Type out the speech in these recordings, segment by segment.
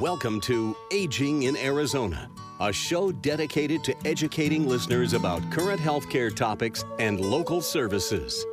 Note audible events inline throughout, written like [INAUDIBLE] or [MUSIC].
Welcome to Aging in Arizona, a show dedicated to educating listeners about current healthcare topics and local services.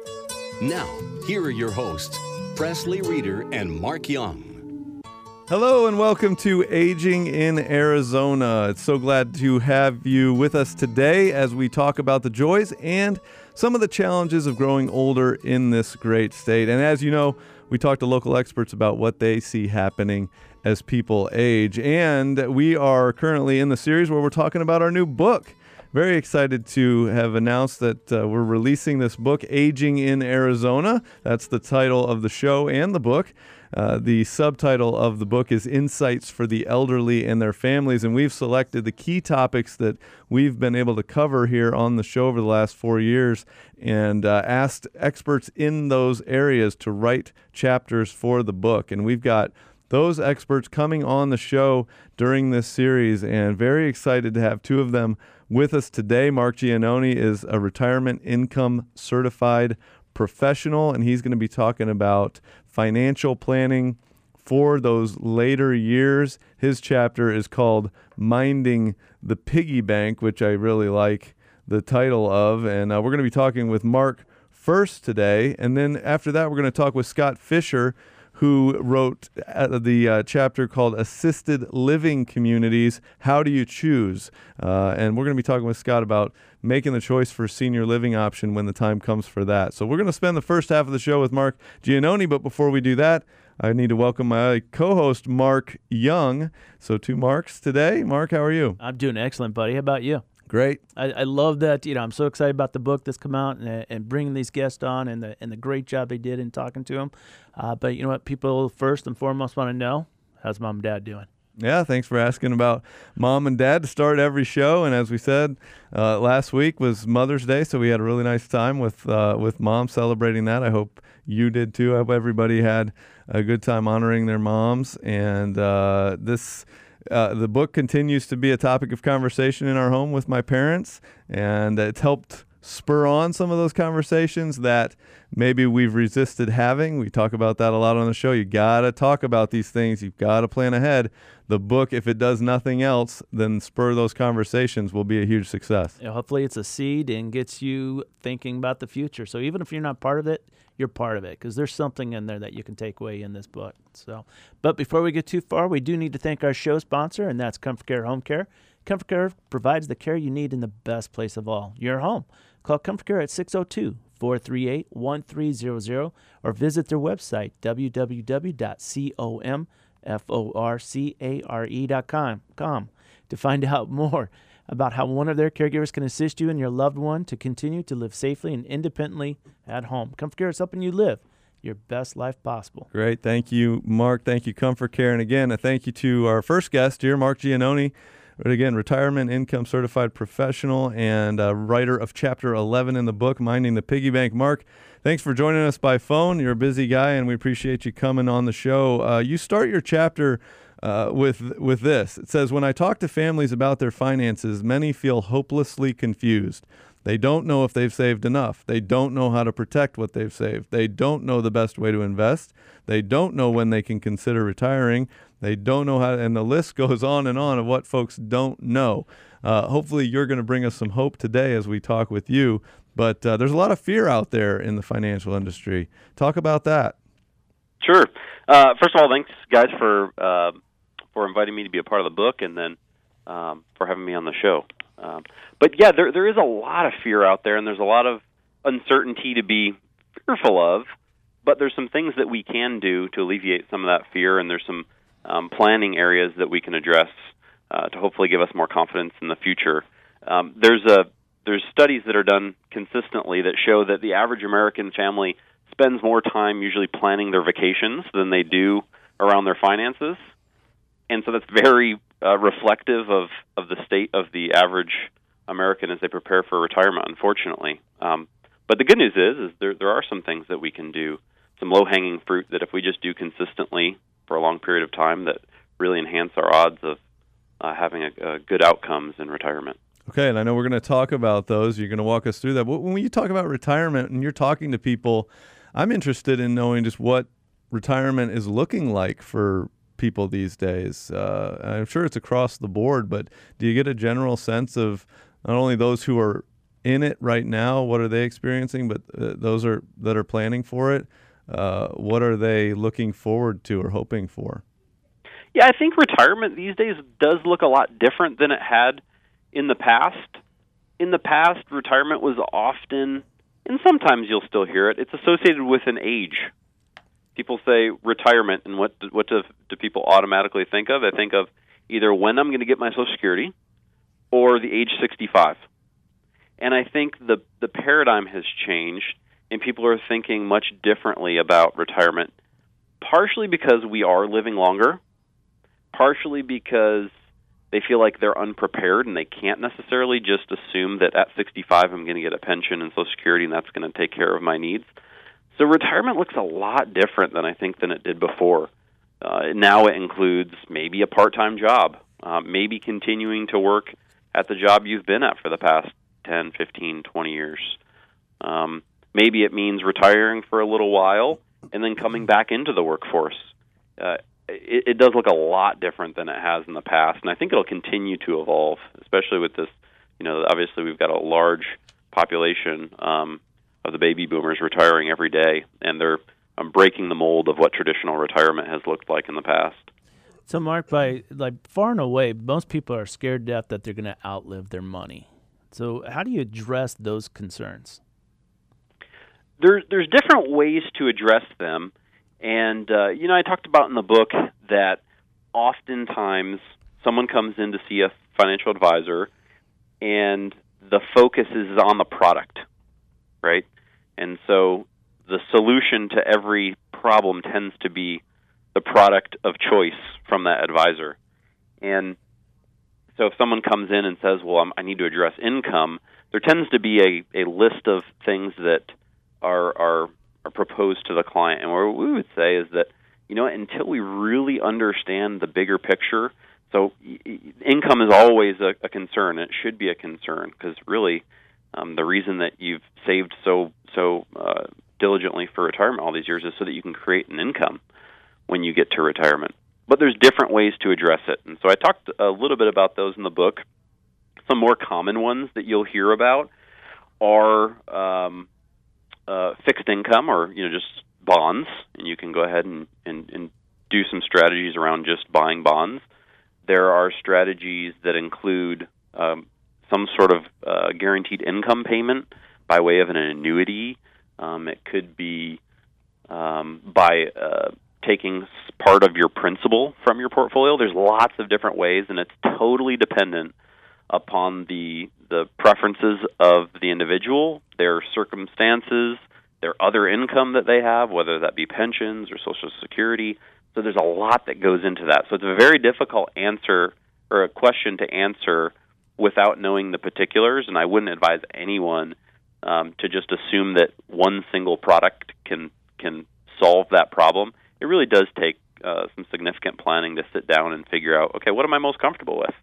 Now, here are your hosts, Presley Reeder and Mark Young. Hello and welcome to Aging in Arizona. It's so glad to have you with us today as we talk about the joys and some of the challenges of growing older in this great state. And as you know, we talk to local experts about what they see happening as people age. And we are currently in the series where we're talking about our new book. Very excited to have announced that uh, we're releasing this book, Aging in Arizona. That's the title of the show and the book. Uh, the subtitle of the book is Insights for the Elderly and Their Families, and we've selected the key topics that we've been able to cover here on the show over the last four years and uh, asked experts in those areas to write chapters for the book. And we've got those experts coming on the show during this series, and very excited to have two of them with us today. Marc Giannone is a retirement income certified professional, and he's going to be talking about financial planning for those later years. His chapter is called Minding the Piggy Bank, which I really like the title of. And uh, we're going to be talking with Mark first today. And then after that, we're going to talk with Scott Fischer, who wrote uh, the uh, chapter called Assisted Living Communities How Do You Choose? Uh, and we're going to be talking with Scott about making the choice for senior living option when the time comes for that. So we're going to spend the first half of the show with Marc Giannone, but before we do that, I need to welcome my co host, Mark Young. So, two Marks today. Mark, how are you? I'm doing excellent, buddy. How about you? Great. I, I love that. You know, I'm so excited about the book that's come out and, and bringing these guests on and the and the great job they did in talking to them. Uh, but you know what? People first and foremost want to know how's mom and dad doing. Yeah, thanks for asking about mom and dad to start every show. And as we said, uh, last week was Mother's Day, so we had a really nice time with uh, with mom celebrating that. I hope you did too. I hope everybody had a good time honoring their moms. And uh, this uh, the book continues to be a topic of conversation in our home with my parents, and it's helped spur on some of those conversations that maybe we've resisted having. We talk about that a lot on the show. You got to talk about these things. You've got to plan ahead. The book, if it does nothing else then spur those conversations, will be a huge success. Hopefully, it's a seed and gets you thinking about the future. So even if you're not part of it, you're part of it because there's something in there that you can take away in this book. So, but before we get too far, we do need to thank our show sponsor, and that's ComForCare Home Care. ComForCare provides the care you need in the best place of all, your home. Call ComForCare at 602 438 1300 or visit their website www.comforcare.com to find [LAUGHS] out more about how one of their caregivers can assist you and your loved one to continue to live safely and independently at home. ComForCare is helping you live your best life possible. Great. Thank you, Mark. Thank you, ComForCare. And again, a thank you to our first guest here, Marc Giannone. But again, retirement income certified professional and writer of chapter 11 in the book, Minding the Piggy Bank. Mark, thanks for joining us by phone. You're a busy guy, and we appreciate you coming on the show. Uh, you start your chapter uh, with with this. It says, "When I talk to families about their finances, many feel hopelessly confused. They don't know if they've saved enough. They don't know how to protect what they've saved. They don't know the best way to invest. They don't know when they can consider retiring. They don't know how, and the list [LAUGHS] goes on and on of what folks don't know. Uh, hopefully, you're going to bring us some hope today as we talk with you. But uh, there's a lot of fear out there in the financial industry. Talk about that. Sure. Uh, first of all, thanks guys for uh, for inviting me to be a part of the book, and then um, for having me on the show. Um, but yeah, there there is a lot of fear out there, and there's a lot of uncertainty to be fearful of. But there's some things that we can do to alleviate some of that fear, and there's some um, planning areas that we can address uh, to hopefully give us more confidence in the future. Um, there's a there's studies that are done consistently that show that the average American family spends more time usually planning their vacations than they do around their finances, and so that's very uh, reflective of of the state of the average American as they prepare for retirement. Unfortunately, um, but the good news is is there there are some things that we can do, some low hanging fruit that if we just do consistently for a long period of time, that really enhance our odds of uh, having a, a good outcomes in retirement. Okay, and I know we're going to talk about those. You're going to walk us through that. When you talk about retirement and you're talking to people, I'm interested in knowing just what retirement is looking like for people these days? Uh, I'm sure it's across the board, but do you get a general sense of not only those who are in it right now, what are they experiencing, but uh, those are that are planning for it, uh, what are they looking forward to or hoping for? Yeah, I think retirement these days does look a lot different than it had in the past. In the past, retirement was often, and sometimes you'll still hear it, it's associated with an age. People say retirement, and what do, what do, do people automatically think of? They think of either when I'm going to get my Social Security or the age 65. And I think the the paradigm has changed, and people are thinking much differently about retirement. Partially because we are living longer, partially because they feel like they're unprepared and they can't necessarily just assume that at 65 I'm going to get a pension and Social Security and that's going to take care of my needs. So retirement looks a lot different than I think than it did before. Uh, now it includes maybe a part-time job, uh, maybe continuing to work at the job you've been at for the past 10, 15, 20 years. Um, maybe it means retiring for a little while and then coming back into the workforce. Uh, it, it does look a lot different than it has in the past, and I think it'll continue to evolve, especially with this. You know, obviously we've got a large population um, of the baby boomers retiring every day, and they're um, breaking the mold of what traditional retirement has looked like in the past. So, Mark, by like far and away, most people are scared to death that they're going to outlive their money. So, how do you address those concerns? There's there's different ways to address them, and uh, you know I talked about in the book that oftentimes someone comes in to see a financial advisor, and the focus is on the product, right? And so the solution to every problem tends to be the product of choice from that advisor, and so if someone comes in and says, "Well, I'm, I need to address income," there tends to be a, a list of things that are are are proposed to the client, and what we would say is that you know until we really understand the bigger picture. So income is always a, a concern. It should be a concern because really, um, the reason that you've saved so so uh, diligently for retirement all these years is so that you can create an income when you get to retirement but there's different ways to address it. And so I talked a little bit about those in the book. Some more common ones that you'll hear about are um, uh, fixed income or you know just bonds, and you can go ahead and, and, and do some strategies around just buying bonds. There are strategies that include um, some sort of uh, guaranteed income payment by way of an annuity. Um, it could be um, by uh, taking part of your principal from your portfolio. There's lots of different ways, and it's totally dependent upon the the preferences of the individual, their circumstances, their other income that they have, whether that be pensions or Social Security. So there's a lot that goes into that. So it's a very difficult answer or a question to answer without knowing the particulars. And I wouldn't advise anyone um, to just assume that one single product can can solve that problem it really does take uh, some significant planning to sit down and figure out, okay, what am I most comfortable with?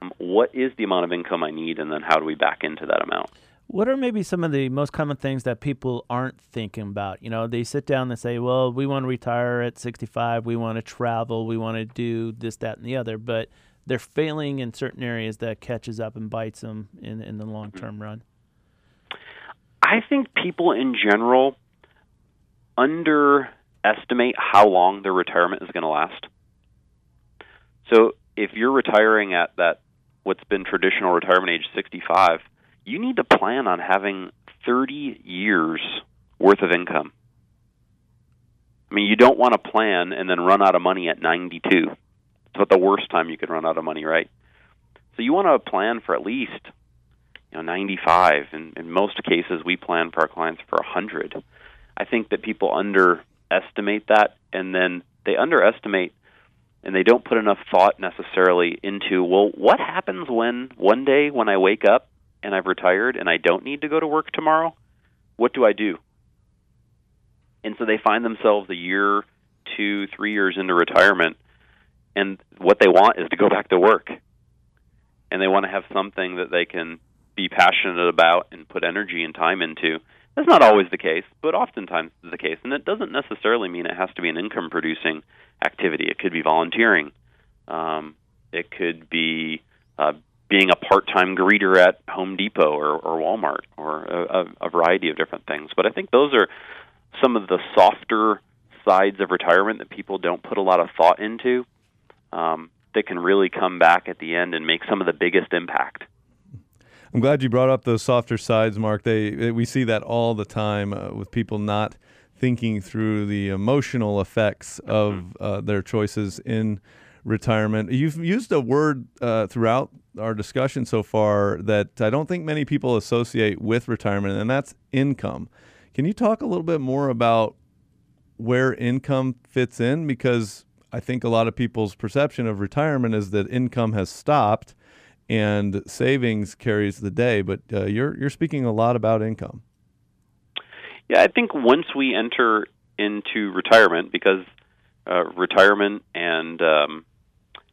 Um, what is the amount of income I need, and then how do we back into that amount? What are maybe some of the most common things that people aren't thinking about? You know, they sit down and say, well, we want to retire at 65, we want to travel, we want to do this, that, and the other, but they're failing in certain areas that catches up and bites them in, in the long mm-hmm. term run. I think people in general underestimate how long their retirement is going to last. So if you're retiring at that what's been traditional retirement age 65, you need to plan on having 30 years worth of income. I mean, you don't want to plan and then run out of money at 92. It's about the worst time you could run out of money, right? So you want to plan for at least you know 95 and in most cases we plan for our clients for 100 i think that people underestimate that and then they underestimate and they don't put enough thought necessarily into well what happens when one day when I wake up and I've retired and I don't need to go to work tomorrow what do I do? And so they find themselves a year two three years into retirement and what they want is to go back to work and they want to have something that they can be passionate about and put energy and time into That's not always the case, but oftentimes the case. And it doesn't necessarily mean it has to be an income producing activity. It could be volunteering. Um, it could be uh, being a part time greeter at Home Depot or, or Walmart or a, a variety of different things. But I think those are some of the softer sides of retirement that people don't put a lot of thought into um, that can really come back at the end and make some of the biggest impact. I'm glad you brought up those softer sides, Mark. They we see that all the time uh, with people not thinking through the emotional effects of mm-hmm. uh, their choices in retirement. You've used a word uh, throughout our discussion so far that I don't think many people associate with retirement, and that's income. Can you talk a little bit more about where income fits in? Because I think a lot of people's perception of retirement is that income has stopped and savings carries the day. But uh, you're you're speaking a lot about income. Yeah, I think once we enter into retirement, because uh, retirement and um,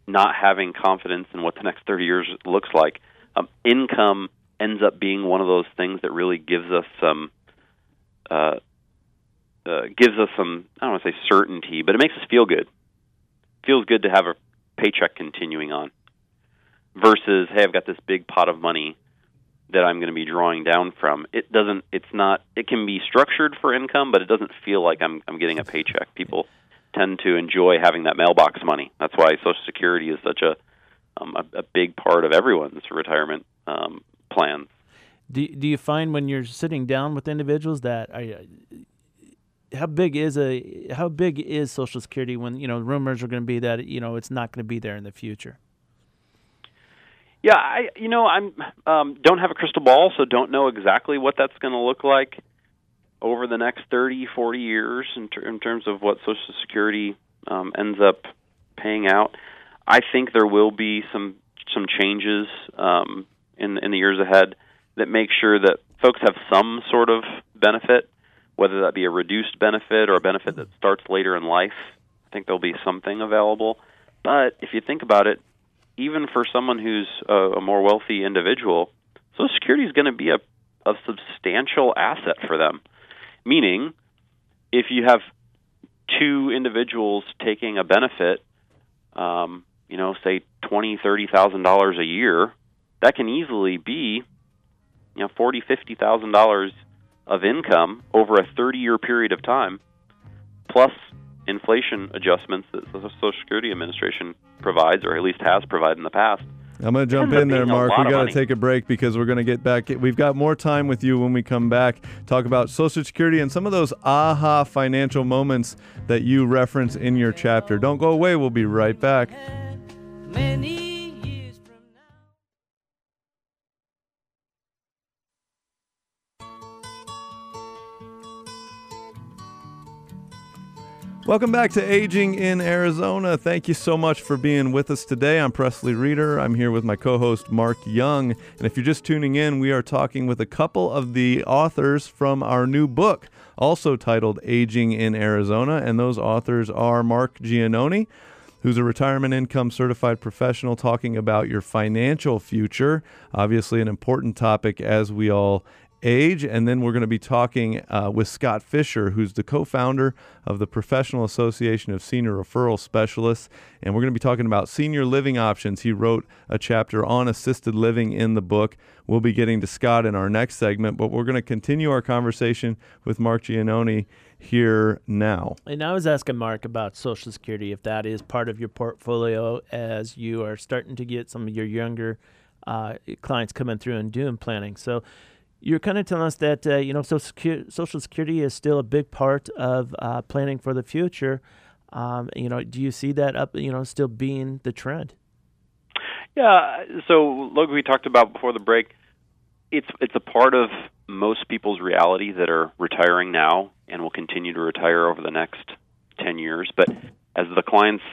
not having confidence in what the next 30 years looks like, um, income ends up being one of those things that really gives us some uh, uh, gives us some I don't want to say certainty, but it makes us feel good. Feels good to have a paycheck continuing on versus hey, I've got this big pot of money that I'm going to be drawing down from. It doesn't. It's not. It can be structured for income, but it doesn't feel like I'm I'm getting a paycheck. People tend to enjoy having that mailbox money. That's why Social Security is such a um, a, a big part of everyone's retirement um, plans. Do Do you find when you're sitting down with individuals that I, how big is a how big is Social Security when you know rumors are going to be that you know it's not going to be there in the future? Yeah, I you know I'm um, don't have a crystal ball, so don't know exactly what that's going to look like over the next 30, 40 years in, ter- in terms of what Social Security um, ends up paying out. I think there will be some some changes um, in in the years ahead that make sure that folks have some sort of benefit, whether that be a reduced benefit or a benefit that starts later in life. I think there'll be something available. But if you think about it, even for someone who's a, more wealthy individual, Social Security is going to be a, a substantial asset for them. Meaning, if you have two individuals taking a benefit, um, you know, say twenty, thirty thousand dollars a year, that can easily be, you know, forty, fifty thousand dollars of income over a thirty-year period of time, plus inflation adjustments that the Social Security Administration provides, or at least has provided in the past. I'm going to jump in there, Mark. We've got to take a break because we're going to get back. We've got more time with you when we come back. Talk about Social Security and some of those aha financial moments that you reference in your chapter. Don't go away. We'll be right back. Many Welcome back to Aging in Arizona. Thank you so much for being with us today. I'm Presley Reeder. I'm here with my co host, Mark Young. And if you're just tuning in, we are talking with a couple of the authors from our new book, also titled Aging in Arizona. And those authors are Marc Giannone, who's a retirement income certified professional, talking about your financial future. Obviously, an important topic as we all age. And then we're going to be talking uh, with Scott Fischer, who's the co founder of the Professional Association of Senior Referral Specialists. And we're going to be talking about senior living options. He wrote a chapter on assisted living in the book. We'll be getting to Scott in our next segment, but we're going to continue our conversation with Marc Giannone here now. And I was asking Mark about Social Security, if that is part of your portfolio as you are starting to get some of your younger uh, clients coming through and doing planning. So, you're kind of telling us that uh, you know social, social security is still a big part of uh, planning for the future. Um, you know, do you see that up? You know, still being the trend? Yeah. So, look, we talked about before the break. It's it's a part of most people's reality that are retiring now and will continue to retire over the next ten years. But as the clients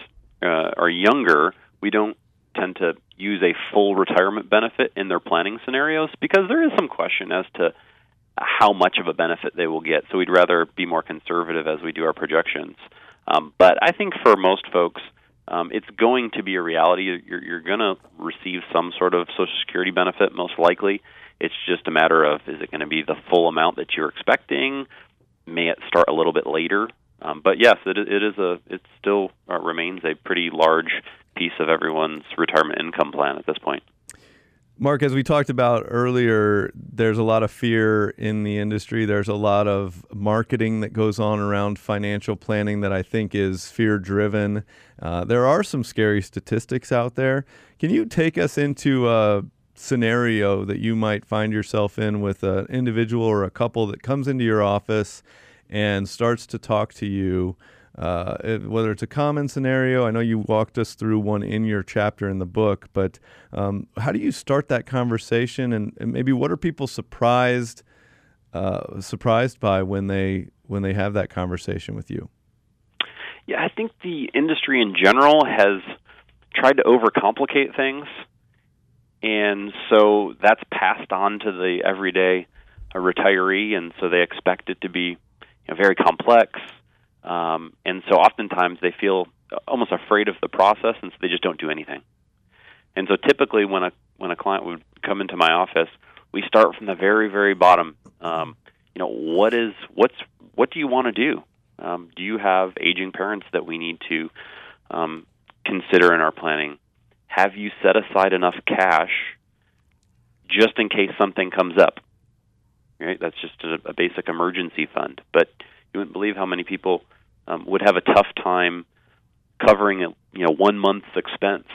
uh, are younger, we don't tend to use a full retirement benefit in their planning scenarios because there is some question as to how much of a benefit they will get. So we'd rather be more conservative as we do our projections. Um, but I think for most folks, um, it's going to be a reality. You're, you're going to receive some sort of Social Security benefit, most likely. It's just a matter of is it going to be the full amount that you're expecting? May it start a little bit later? Um, but yes, it, it is a it still uh, remains a pretty large piece of everyone's retirement income plan at this point. Mark, as we talked about earlier, there's a lot of fear in the industry. There's a lot of marketing that goes on around financial planning that I think is fear driven. Uh, there are some scary statistics out there. Can you take us into a scenario that you might find yourself in with an individual or a couple that comes into your office and starts to talk to you? uh, whether it's a common scenario. I know you walked us through one in your chapter in the book, but um, how do you start that conversation, and, and maybe what are people surprised uh, surprised by when they when they have that conversation with you? Yeah, I think the industry in general has tried to overcomplicate things, and so that's passed on to the everyday retiree, and so they expect it to be you know, very complex um, and so oftentimes they feel almost afraid of the process, and so they just don't do anything. And so typically, when a when a client would come into my office, we start from the very very bottom. Um, you know, what is what's what do you want to do? Um, do you have aging parents that we need to um, consider in our planning? Have you set aside enough cash just in case something comes up? Right, that's just a, a basic emergency fund. But you wouldn't believe how many people um, would have a tough time covering a, you know one month's expense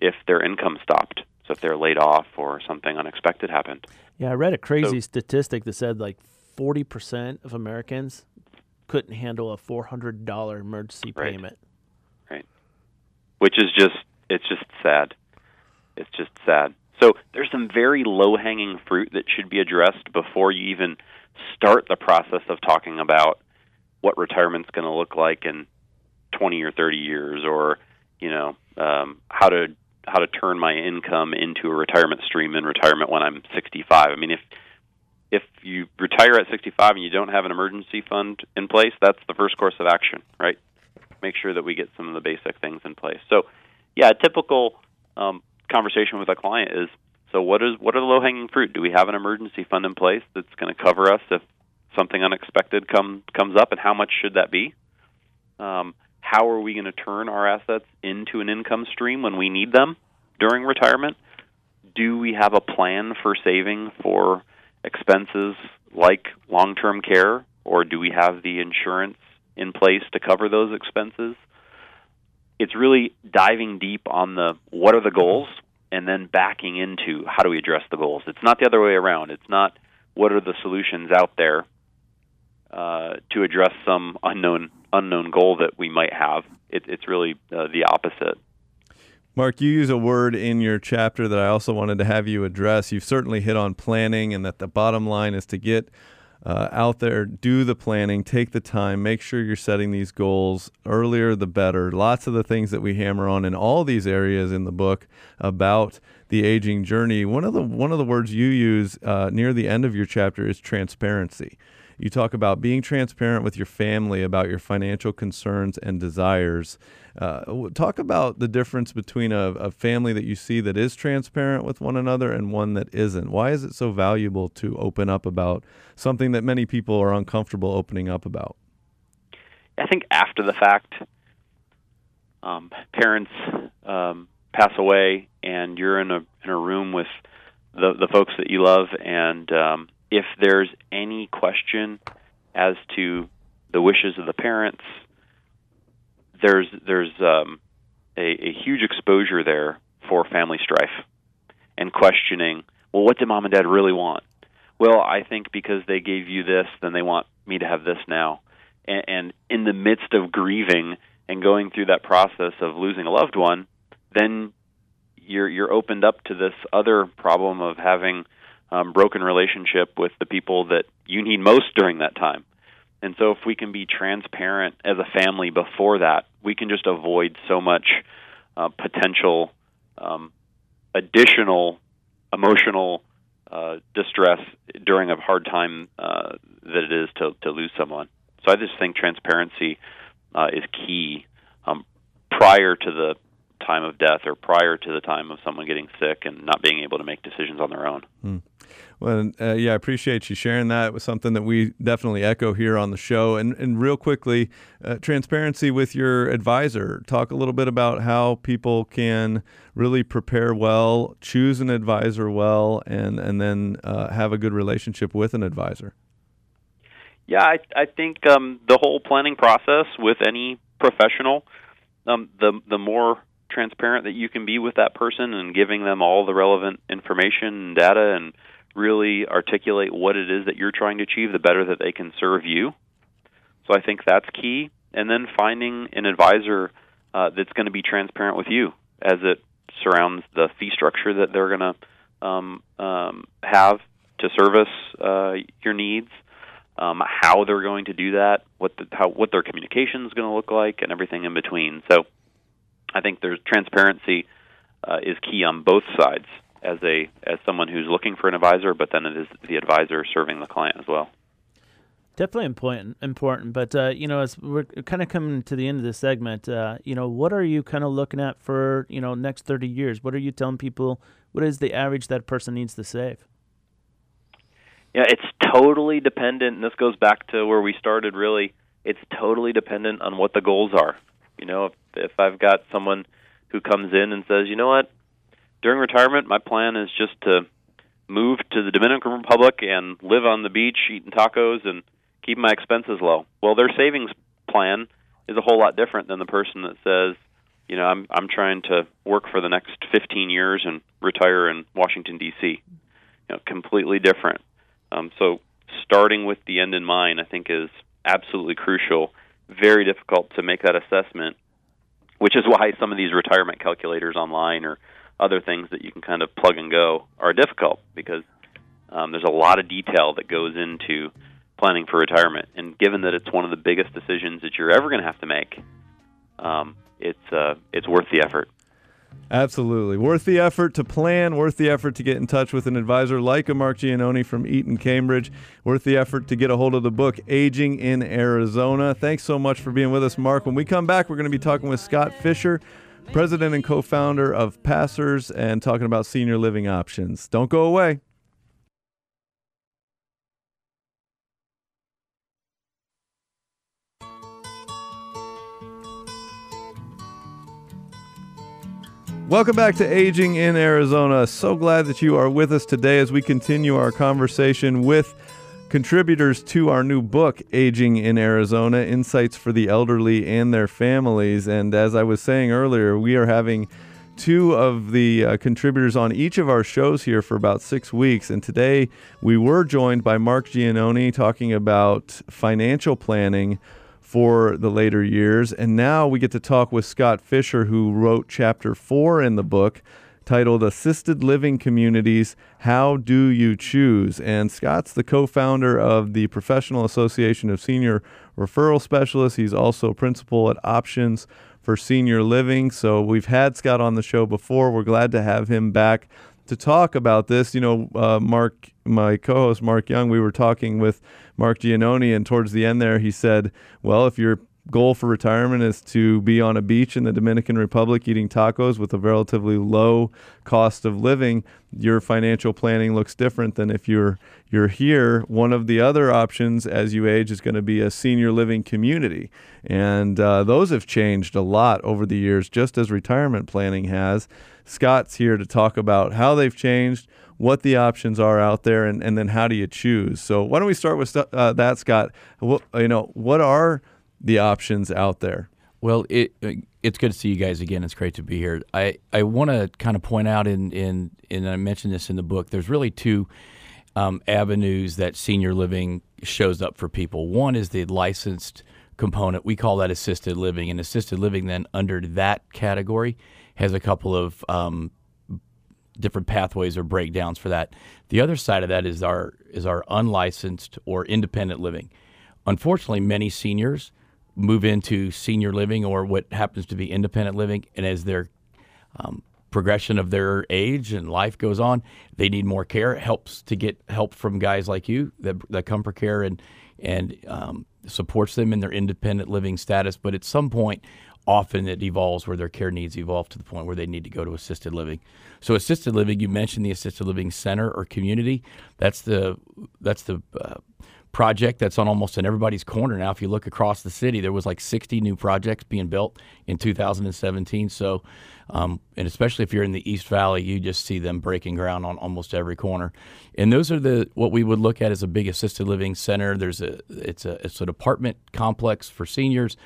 if their income stopped. So if they're laid off or something unexpected happened. Yeah, I read a crazy so, statistic that said like forty percent of Americans couldn't handle a four hundred dollar emergency right. payment. Right. Which is just it's just sad. It's just sad. So there's some very low hanging fruit that should be addressed before you even start the process of talking about what retirement's going to look like in 20 or 30 years, or you know um, how to how to turn my income into a retirement stream in retirement when I'm 65. I mean, if if you retire at 65 and you don't have an emergency fund in place, that's the first course of action, right? Make sure that we get some of the basic things in place. So, yeah, a typical um, conversation with a client is so what is what are the low hanging fruit? Do we have an emergency fund in place that's going to cover us if something unexpected come, comes up, and how much should that be? Um, how are we going to turn our assets into an income stream when we need them during retirement? Do we have a plan for saving for expenses like long term care, or do we have the insurance in place to cover those expenses? It's really diving deep on the what are the goals and then backing into how do we address the goals. It's not the other way around. It's not what are the solutions out there uh, to address some unknown unknown goal that we might have. It, it's really uh, the opposite. Mark, you use a word in your chapter that I also wanted to have you address. You've certainly hit on planning, and that the bottom line is to get uh, out there, do the planning, take the time, make sure you're setting these goals earlier the better. Lots of the things that we hammer on in all these areas in the book about the aging journey. One of the one of the words you use uh, near the end of your chapter is transparency. You talk about being transparent with your family about your financial concerns and desires. Uh, talk about the difference between a, a, family that you see that is transparent with one another and one that isn't. Why is it so valuable to open up about something that many people are uncomfortable opening up about? I think after the fact, um, parents um, pass away, and you're in a in a room with the the folks that you love, and um, if there's any question as to the wishes of the parents, there's there's um, a, a huge exposure there for family strife and questioning. Well, what did mom and dad really want? Well, I think because they gave you this, then they want me to have this now. And, and in the midst of grieving and going through that process of losing a loved one, then you're you're opened up to this other problem of having um, broken relationship with the people that you need most during that time. And so, if we can be transparent as a family before that, we can just avoid so much uh, potential um, additional emotional uh, distress during a hard time uh, that it is to, to lose someone. So, I just think transparency uh, is key um, prior to the time of death or prior to the time of someone getting sick and not being able to make decisions on their own. Hmm. Well, uh, yeah, I appreciate you sharing that. It was something that we definitely echo here on the show. And, and real quickly, uh, transparency with your advisor. Talk a little bit about how people can really prepare well, choose an advisor well, and, and then uh, have a good relationship with an advisor. Yeah, I, I think um, the whole planning process with any professional, um, the the more transparent that you can be with that person and giving them all the relevant information and data and really articulate what it is that you're trying to achieve, the better that they can serve you. So I think that's key. And then finding an advisor uh, that's going to be transparent with you as it surrounds the fee structure that they're going to um, um, have to service uh, your needs, um, how they're going to do that, what the, how what their communication is going to look like, and everything in between. So I think there's transparency uh, is key on both sides as a as someone who's looking for an advisor, but then it is the advisor serving the client as well. Definitely important, important. But uh, you know, as we're kind of coming to the end of this segment, uh, you know, what are you kind of looking at for you know next thirty years? What are you telling people? What is the average that person needs to save? Yeah, it's totally dependent, and this goes back to where we started. Really, it's totally dependent on what the goals are. You know, if, if I've got someone who comes in and says, you know what, during retirement, my plan is just to move to the Dominican Republic and live on the beach eating tacos and keep my expenses low. Well, their savings plan is a whole lot different than the person that says, you know, I'm I'm trying to work for the next 15 years and retire in Washington D.C. You know, completely different. Um, so starting with the end in mind, I think, is absolutely crucial. Very difficult to make that assessment, which is why some of these retirement calculators online or other things that you can kind of plug and go are difficult because um, there's a lot of detail that goes into planning for retirement. And given that it's one of the biggest decisions that you're ever going to have to make, um, it's uh, it's worth the effort. Absolutely. Worth the effort to plan, worth the effort to get in touch with an advisor like a Marc Giannone from Eton Cambridge, worth the effort to get a hold of the book Aging in Arizona. Thanks so much for being with us, Mark. When we come back, we're going to be talking with Scott Fischer, president and co founder of Passers, and talking about senior living options. Don't go away. Welcome back to Aging in Arizona. So glad that you are with us today as we continue our conversation with contributors to our new book, Aging in Arizona Insights for the Elderly and Their Families. And as I was saying earlier, we are having two of the uh, contributors on each of our shows here for about six weeks. And today we were joined by Marc Giannone talking about financial planning for the later years. And now we get to talk with Scott Fischer, who wrote chapter four in the book titled Assisted Living Communities How Do You Choose? And Scott's the co founder of the Professional Association of Senior Referral Specialists. He's also principal at Options for Senior Living. So we've had Scott on the show before. We're glad to have him back to talk about this. You know, uh, Mark, my co host, Mark Young, we were talking with Marc Giannone, and towards the end there, he said, Well, if your goal for retirement is to be on a beach in the Dominican Republic eating tacos with a relatively low cost of living, your financial planning looks different than if you're you're here. One of the other options as you age is going to be a senior living community, and uh, those have changed a lot over the years, just as retirement planning has. Scott's here to talk about how they've changed, what the options are out there, and, and then how do you choose. So why don't we start with uh, that, Scott? What, you know, what are the options out there? Well, it it's good to see you guys again. It's great to be here. I, I want to kind of point out in, in and I mentioned this in the book. There's really two um, avenues that senior living shows up for people. One is the licensed component. We call that assisted living, and assisted living then under that category has a couple of um, different pathways or breakdowns for that. The other side of that is our is our unlicensed or independent living. Unfortunately, many seniors move into senior living or what happens to be independent living, and as their um, progression of their age and life goes on, they need more care. It helps to get help from guys like you that that come for care and and um, supports them in their independent living status. But at some point, often it evolves where their care needs evolve to the point where they need to go to assisted living. So assisted living, you mentioned the assisted living center or community. That's the that's the uh, project that's on almost in everybody's corner now. If you look across the city, there was like 60 new projects being built in 2017. So, um, and especially if you're in the East Valley, you just see them breaking ground on almost every corner. And those are the what we would look at as a big assisted living center. There's a it's a it's an apartment complex for seniors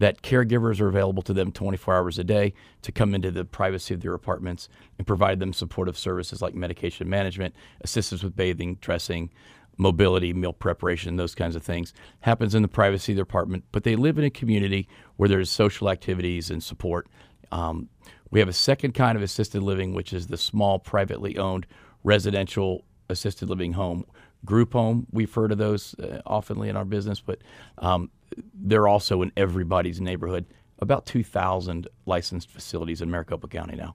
that caregivers are available to them 24 hours a day to come into the privacy of their apartments and provide them supportive services like medication management, assistance with bathing, dressing, mobility, meal preparation, those kinds of things. Happens in the privacy of their apartment, but they live in a community where there's social activities and support. Um, we have a second kind of assisted living, which is the small, privately owned residential assisted living home. Group home, we've heard of those uh, oftenly in our business, but um, they're also in everybody's neighborhood. About 2,000 licensed facilities in Maricopa County now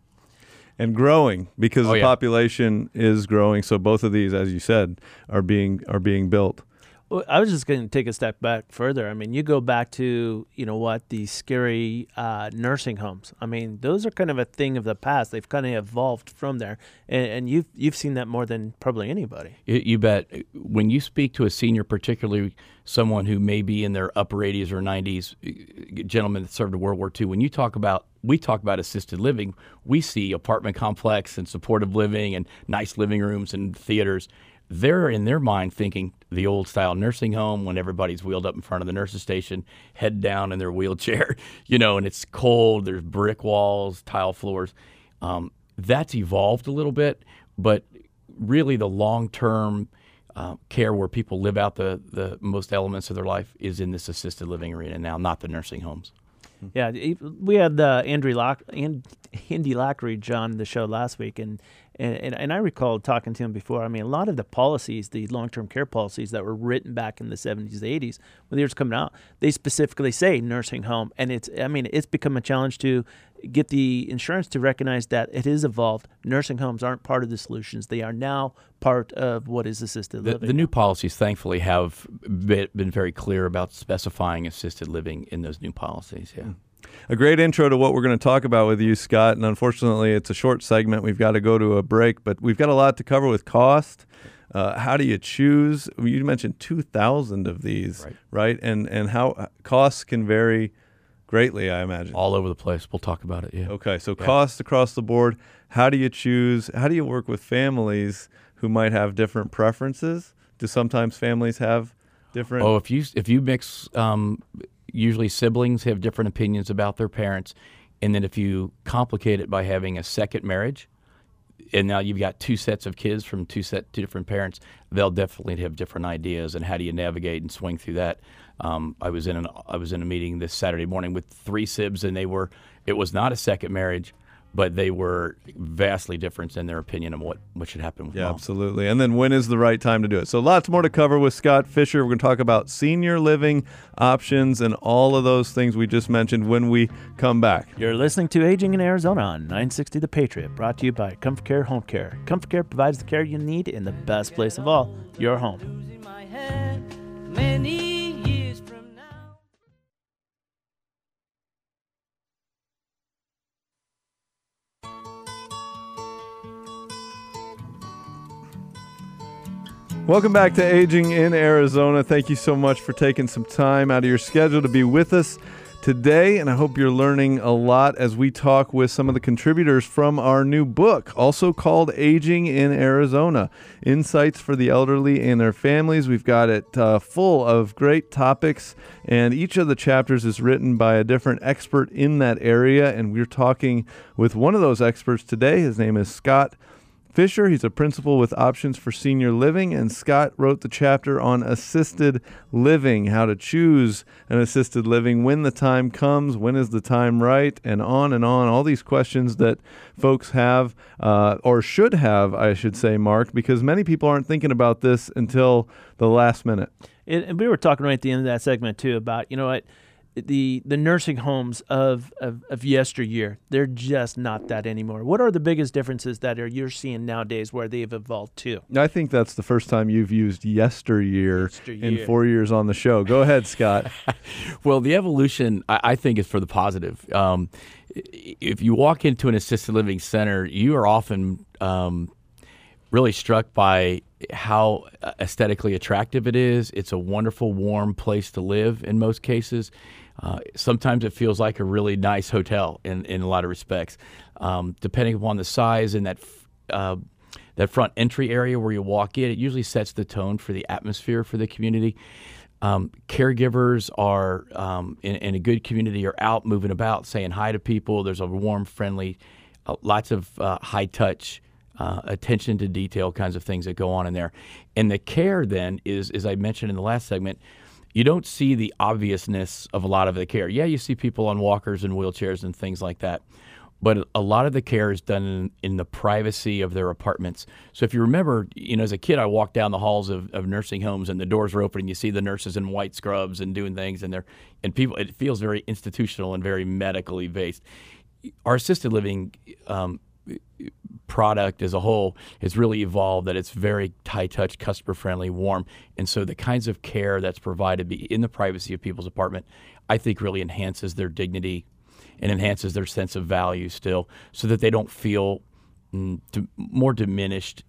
and growing because Oh, the yeah. population is growing. So both of these, as you said, are being are being built. I was just going to take a step back further. I mean, you go back to you know what the scary uh, nursing homes. I mean, those are kind of a thing of the past. They've kind of evolved from there, and, and you've you've seen that more than probably anybody. You, you bet. When you speak to a senior, particularly someone who may be in their upper 80s or 90s, uh, gentlemen that served in World War II, when you talk about we talk about assisted living, we see apartment complex and supportive living and nice living rooms and theaters. They're in their mind thinking the old style nursing home when everybody's wheeled up in front of the nurse's station, head down in their wheelchair, [LAUGHS] you know, and it's cold. There's brick walls, tile floors. Um, that's evolved a little bit, but really the long term uh, care where people live out the, the most elements of their life is in this assisted living arena now, not the nursing homes. Yeah, we had uh, Andrew Lock and Andy Lockridge on the show last week, and, and and and I recall talking to him before. I mean, a lot of the policies, the long-term care policies that were written back in the '70s, '80s, when they were coming out, they specifically say nursing home, and it's I mean, it's become a challenge to get the insurance to recognize that it is evolved. Nursing homes aren't part of the solutions; they are now part of what is assisted The, living. the new policies, thankfully, have been, been very clear about specifying assisted living in those new policies. Yeah. Hmm. A great intro to what we're going to talk about with you, Scott. And unfortunately, it's a short segment. We've got to go to a break, but we've got a lot to cover with cost. Uh, how do you choose? You mentioned two thousand of these, Right. right? And and how uh, costs can vary greatly, I imagine. All over the place. We'll talk about it. Yeah. Okay, so costs across the board. How do you choose? How do you work with families who might have different preferences? Do sometimes families have different? Oh, if you if you mix, um, usually siblings have different opinions about their parents, and then if you complicate it by having a second marriage, and now you've got two sets of kids from two set two different parents, they'll definitely have different ideas. And how do you navigate and swing through that? Um, I was in an I was in a meeting this Saturday morning with three sibs, and they were it was not a second marriage, but they were vastly different in their opinion of what what should happen with Yeah, mom. absolutely. And then when is the right time to do it? So lots more to cover with Scott Fischer. We're going to talk about senior living options and all of those things we just mentioned when we come back. You're listening to Aging in Arizona on 960 The Patriot, brought to you by ComForCare Home Care. ComForCare provides the care you need in the best place of all, your home. Welcome back to Aging in Arizona. Thank you so much for taking some time out of your schedule to be with us today. And I hope you're learning a lot as we talk with some of the contributors from our new book, also called Aging in Arizona Insights for the Elderly and Their Families. We've got it uh, full of great topics, and each of the chapters is written by a different expert in that area. And we're talking with one of those experts today. His name is Scott. Fischer. He's a principal with Options for Senior Living, and Scott wrote the chapter on assisted living, how to choose an assisted living, when the time comes, when is the time right, and on and on. All these questions that folks have, uh, or should have, I should say, Mark, because many people aren't thinking about this until the last minute. And and we were talking right at the end of that segment too about you know what the the nursing homes of, of of yesteryear. They're just not that anymore. What are the biggest differences that are you're seeing nowadays where they've evolved to? I think that's the first time you've used yesteryear, in four years on the show. Go ahead, Scott. [LAUGHS] Well, the evolution, I, I think, is for the positive. Um, if you walk into an assisted living center, you are often um, really struck by how uh, aesthetically attractive it is. It's a wonderful, warm place to live in most cases. Uh, sometimes it feels like a really nice hotel in, in a lot of respects, um, depending upon the size and that. Uh, that front entry area where you walk in, it usually sets the tone for the atmosphere for the community. Um, caregivers are um, in, in a good community are out moving about, saying hi to people. There's a warm, friendly, uh, lots of uh, high touch, uh, attention to detail kinds of things that go on in there. And the care then is, as I mentioned in the last segment, you don't see the obviousness of a lot of the care. Yeah, you see people on walkers and wheelchairs and things like that. But a lot of the care is done in, in the privacy of their apartments. So if you remember, you know, as a kid, I walked down the halls of, of nursing homes and the doors were open and you see the nurses in white scrubs and doing things and they're and people. It feels very institutional and very medically based. Our assisted living um, product as a whole has really evolved that it's very high touch, customer friendly, warm. And so the kinds of care that's provided in the privacy of people's apartment, I think really enhances their dignity and enhances their sense of value still so that they don't feel mm, more diminished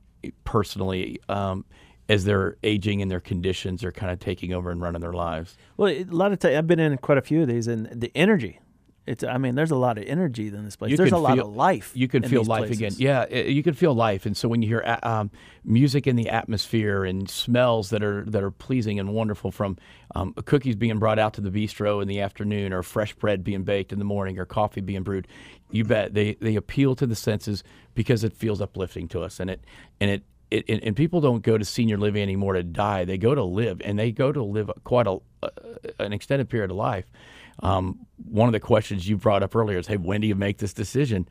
personally um, as they're aging and their conditions are kind of taking over and running their lives. Well, a lot of times I've been in quite a few of these, and the energy. It's. I mean, there's a lot of energy in this place. You there's a lot of life. You can feel life places. again. Yeah, i- you can feel life, and so when you hear a- um, music in the atmosphere and smells that are that are pleasing and wonderful, from um, cookies being brought out to the bistro in the afternoon, or fresh bread being baked in the morning, or coffee being brewed, you bet they they appeal to the senses because it feels uplifting to us, and it and it. It, and, and people don't go to senior living anymore to die. They go to live, and they go to live quite a, uh, an extended period of life. Um, one of the questions you brought up earlier is, "Hey, when do you make this decision?"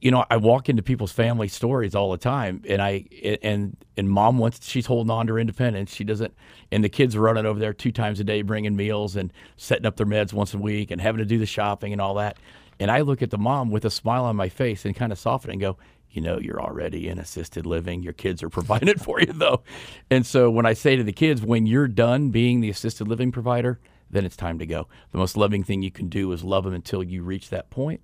you know, I walk into people's family stories all the time, and I and and mom wants she's holding on to her independence. She doesn't, and the kids are running over there two times a day, bringing meals and setting up their meds once a week, and having to do the shopping and all that. And I look at the mom with a smile on my face and kind of soften and go, you know, you're already in assisted living. Your kids are provided [LAUGHS] for you, though. And so when I say to the kids, when you're done being the assisted living provider, then it's time to go. The most loving thing you can do is love them until you reach that point.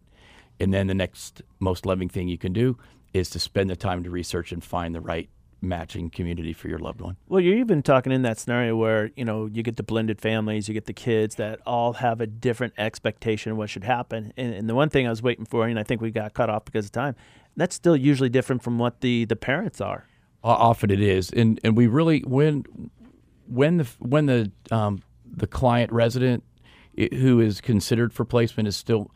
And then the next most loving thing you can do is to spend the time to research and find the right matching community for your loved one. Well, you're even talking in that scenario where you know you get the blended families, you get the kids that all have a different expectation of what should happen. And, and the one thing I was waiting for, and I think we got cut off because of time, that's still usually different from what the the parents are. Often it is, and and we really when when the when the um, the client resident who is considered for placement is still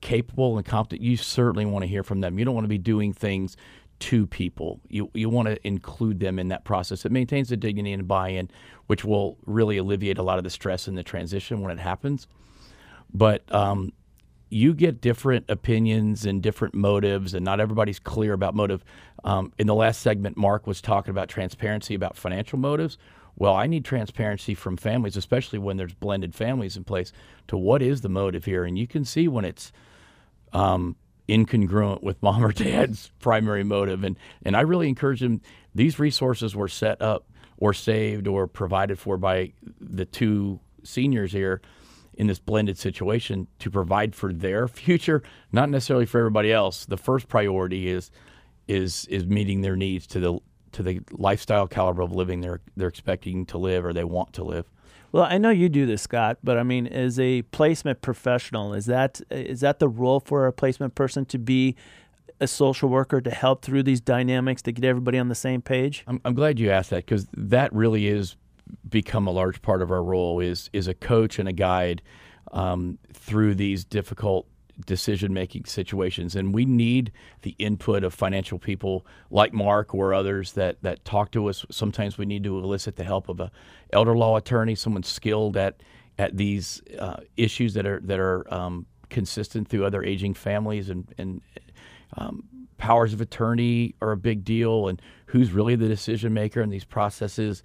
capable and competent, you certainly want to hear from them. You don't want to be doing things to people. You you want to include them in that process. It maintains the dignity and buy-in, which will really alleviate a lot of the stress in the transition when it happens. But um, you get different opinions and different motives, and not everybody's clear about motive. Um, in the last segment, Marc was talking about transparency about financial motives. Well, I need transparency from families, especially when there's blended families in place, to what is the motive here. And you can see when it's um, incongruent with [LAUGHS] mom or dad's primary motive. And, and I really encourage them, these resources were set up or saved or provided for by the two seniors here in this blended situation to provide for their [LAUGHS] future, not necessarily for everybody else. The first priority is is is meeting their needs to the to the lifestyle caliber of living they're they're expecting to live or they want to live. Well, I know you do this, Scott, but I mean, as a placement professional, is that is that the role for a placement person to be a social worker to help through these dynamics to get everybody on the same page? I'm, I'm glad you asked that because that really is become a large part of our role is is a coach and a guide um, through these difficult decision making situations and we need the input of financial people like Marc or others that that talk to us sometimes we need to elicit the help of a elder law attorney someone skilled at at these uh, issues that are that are um, consistent through other aging families and and um, powers of attorney are a big deal and who's really the decision maker in these processes.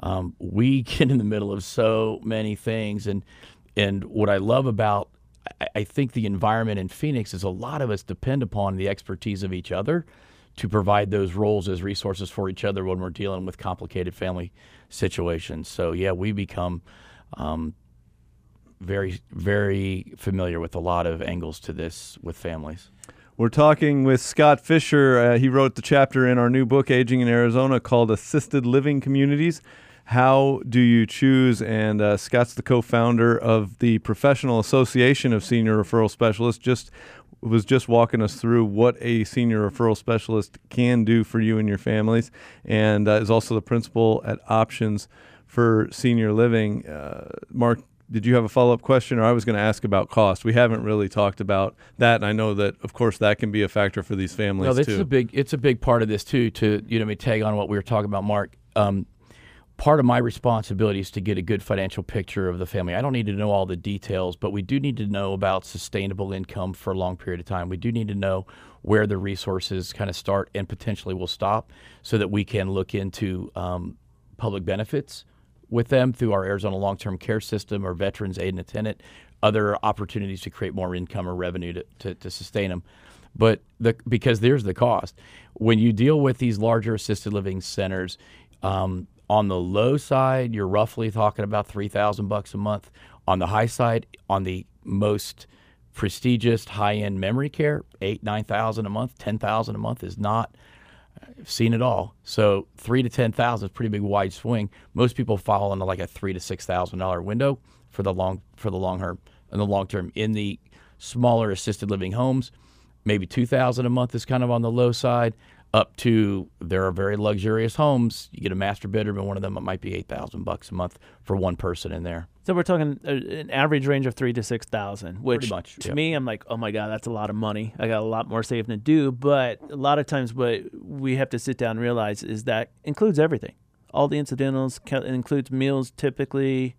Um, we [LAUGHS] get in the middle of so many things, and and what I love about I, I think the environment in Phoenix is a lot of us depend upon the expertise of each other to provide those roles as resources for each other when we're dealing with complicated family situations. So yeah, we become um, very very familiar with a lot of angles to this with families. We're talking with Scott Fischer. Uh, he wrote the chapter in our new book, Aging in Arizona, called Assisted Living Communities. How do you choose? And uh, Scott's the co founder of the Professional Association of Senior Referral Specialists. Just was just walking us through what a senior referral specialist can do for you and your families, and uh, is also the principal at Options for Senior Living. Uh, Mark, did you have a follow up question, or I was going to ask about cost? We haven't really talked about that, and I know that, of course, that can be a factor for these families No, this too. a big. It's a big part of this too. To you know, me tag on what we were talking about, Mark. Um, part of my responsibility is to get a good financial picture of the family. I don't need to know all the details, but we do need to know about sustainable income for a long period of time. We do need to know where the resources kind of start and potentially will stop, so that we can look into um, public benefits with them through our Arizona long-term care system or Veterans Aid and Attendant, other opportunities to create more income or revenue to, to, to sustain them. But the, because there's the cost. When you deal with these larger assisted living centers, um, on the low side, you're roughly talking about three thousand bucks a month. On the high side, on the most prestigious high-end memory care, eight nine thousand a month, ten thousand a month is not I've seen it all. So three to ten thousand is a pretty big wide swing. Most people fall into like a three to six thousand dollar window for the long for the long term in the long term. In the smaller assisted living homes, maybe two thousand a month is kind of on the low side. Up to there are very luxurious homes. You get a master bedroom in one of them, it might be eight thousand bucks a month for one person in there. So we're talking uh, an average range of three to six thousand, which much, to yep. me, I'm like, oh my god, that's a lot of money. I got a lot more saving to do. But a lot of times, what we have to sit down and realize is that includes everything, all the incidentals. It includes meals typically.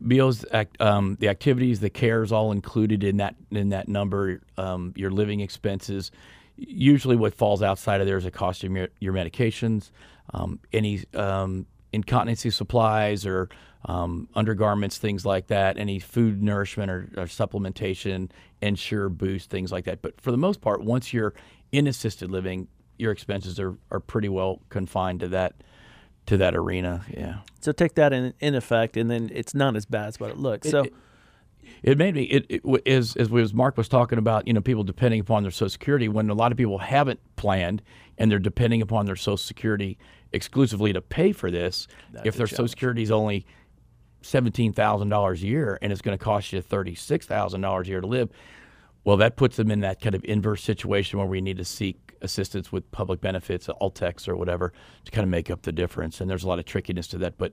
meals, act, um, the activities, the care is all included in that in that number. Um, your living expenses. Usually, what falls outside of there is the cost of your, your medications, um, any um, incontinency supplies or um, undergarments, things like that. Any food nourishment or, or supplementation, ensure boost, things like that. But for the most part, once you're in assisted living, your expenses are, are pretty well confined to that to that arena. Yeah. So take that in, in effect, and then it's not as bad as what it looks. So it- It made me it, it w- as as Marc was talking about, you know, people depending upon their Social Security when a lot of people haven't planned and they're depending upon their Social Security exclusively to pay for this. if their Social Security is only seventeen thousand dollars a year and it's going to cost you thirty six thousand dollars a year to live, well, that puts them in that kind of inverse situation where we need to seek assistance with public benefits, ALTCS or whatever, to kind of make up the difference. And there's a lot of trickiness to that, but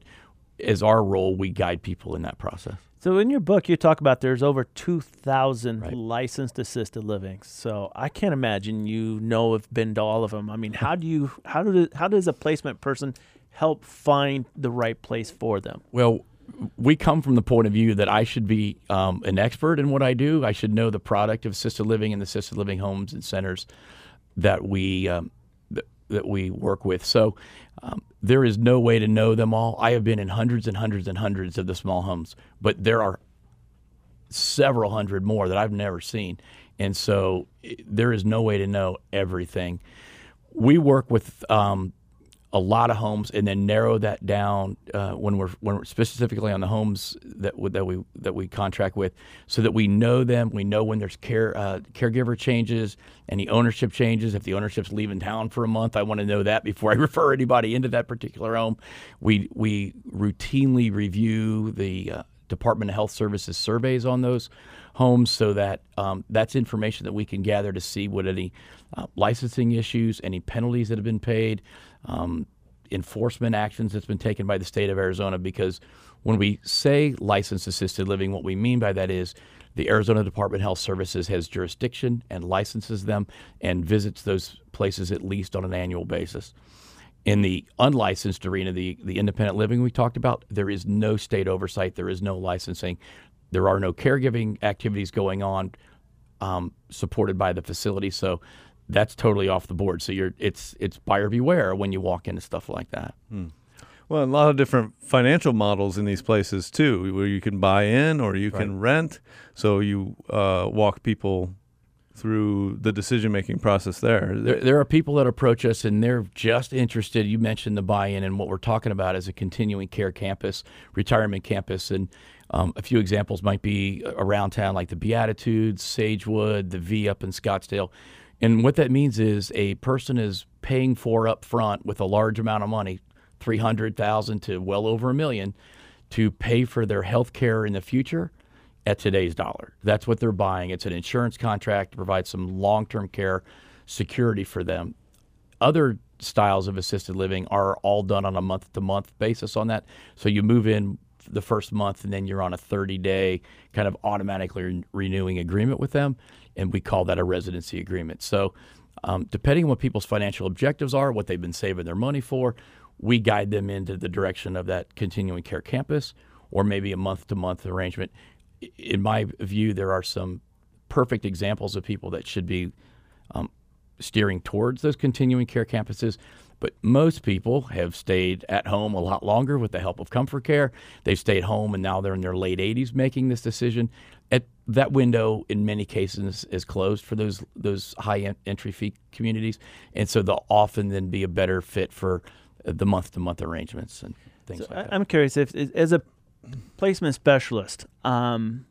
as our role, we guide people in that process. So in your book, you talk about there's over 2,000 licensed assisted living. So I can't imagine you know have been to all of them. I mean, how do you how do how does a placement person help find the right place for them? Well, we come from the point of view that I should be um, an expert in what I do. I should know the product of assisted living and the assisted living homes and centers that we um, that, we work with. So um, there is no way to know them all. I have been in hundreds and hundreds and hundreds of the small homes, but there are several hundred more that I've never seen, and so i- there is no way to know everything. We work with um, a lot of homes and then narrow that down uh, when we're when we're specifically on the homes that that we that we contract with, so that we know them. We know when there's care uh, caregiver changes, any ownership changes. If the ownership's leaving town for a month, I want to know that before [LAUGHS] I refer anybody into that particular home. We we routinely review the uh, Department of Health Services surveys on those homes, so that um, that's information that we can gather to see what any uh, licensing issues, any penalties that have been paid, um, enforcement actions that's been taken by the state of Arizona. Because when we say licensed assisted living, what we mean by that is the Arizona Department of Health Services has jurisdiction and licenses them and visits those places at least on an annual basis. In the unlicensed arena, the, the independent living we talked about, there is no state oversight, there is no licensing, there are no caregiving activities going on um, supported by the facility. So that's totally off the board. So you're it's it's buyer beware when you walk into stuff like that. Well, a lot of different financial models in these places too, where you can buy in or you can rent. So you uh, walk people through the decision making process there. There, there are people that approach us and they're just interested. You mentioned the buy in, and what we're talking about is a continuing care campus, retirement campus. And um, a few examples might be around town, like the Beatitudes, Sagewood, the Vi up in Scottsdale. And what that means is a person is paying for up front with a large amount of money, 300,000 to well over a million, to pay for their health care in the future at today's dollar. That's what they're buying. It's an insurance contract to provide some long term care security for them. Other styles of assisted living are all done on a month to month basis on that. So you move in the first month and then you're on a 30 day kind of automatically re- renewing agreement with them. And we call that a residency agreement. So um, depending on what people's financial objectives are, what they've been saving their money for, we guide them into the direction of that continuing care campus or maybe a month to month arrangement in my view, there are some perfect examples of people that should be um, steering towards those continuing care campuses. But most people have stayed at home a lot longer with the help of ComForCare. They've stayed home and now they're in their late 80s making this decision. At that window, in many cases, is closed for those those high entry fee communities, and so they'll often then be a better fit for the month to month arrangements and things So like that. I'm curious if, as a placement specialist, um,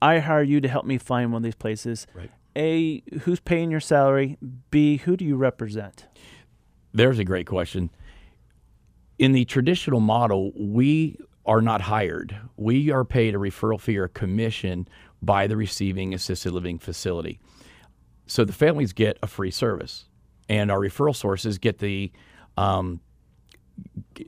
I hire you to help me find one of these places. Right. A, who's paying your salary? B, who do you represent? There's a great question. In the traditional model, we are not hired. We are paid a referral fee or a commission by the receiving assisted living facility. So the families get a free service, and our referral sources get the, um,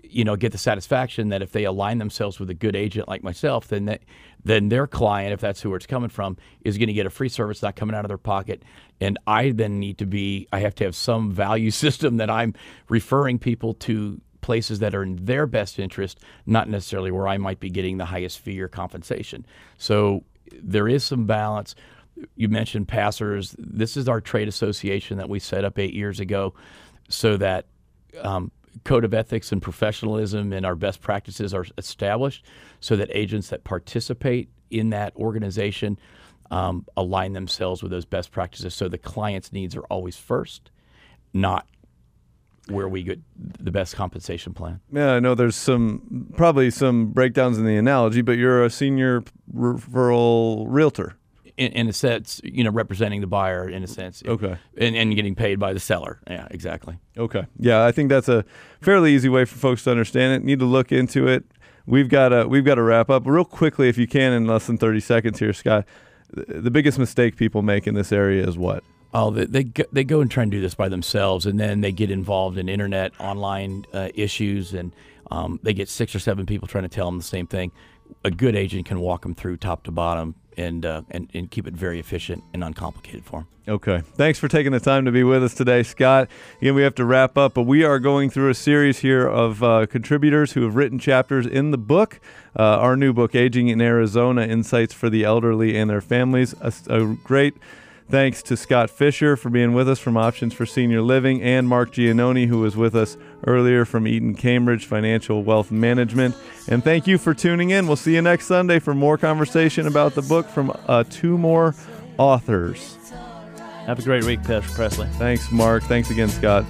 you know, get the satisfaction that if they align themselves with a good agent like myself, then that, then their client, if that's who it's coming from, is going to get a free service not coming out of their pocket. And I then need to be, I have to have some value [LAUGHS] system that I'm referring people to places that are in their best interest, not necessarily where I might be getting the highest fee or compensation. So there is some balance. You mentioned PASRS. This is our trade association that we set up eight years ago so that um, code of ethics and professionalism and our best practices are established so that agents that participate in that organization um, align themselves with those best practices so the client's needs are always first, not where we get the best compensation plan. Yeah, I know there's some probably some breakdowns in the analogy, but you're a senior referral realtor. In, in a sense, you know, representing the buyer in a sense. Okay. And, and getting paid by the seller. Yeah, exactly. Okay. Yeah, I think that's a fairly easy way for folks to understand it. Need to look into it. We've got to we've got to wrap up real quickly, if you can, in less than 30 seconds here, Scott. The the biggest mistake people make in this area is what? Oh, they they go, they go and try and do this by themselves, and then they get involved in internet online uh, issues, and um, they get six or seven people trying to tell them the same thing. A good agent can walk them through top to bottom and uh, and and keep it very efficient and uncomplicated for them. Okay. Thanks for taking the time to be with us today, Scott. Again, we have to wrap up, but we are going through a series here of uh, contributors who have written chapters in the book, uh, our new book, Aging in Arizona Insights for the Elderly and Their Families. A, a great thanks to Scott Fischer for being with us from Options for Senior Living and Marc Giannone, who was with us earlier from Eaton Cambridge Financial Wealth Management. And thank you for tuning in. We'll see you next Sunday for more conversation about the book from uh, two more authors. Have a great week, Pastor Presley. Thanks, Mark. Thanks again, Scott.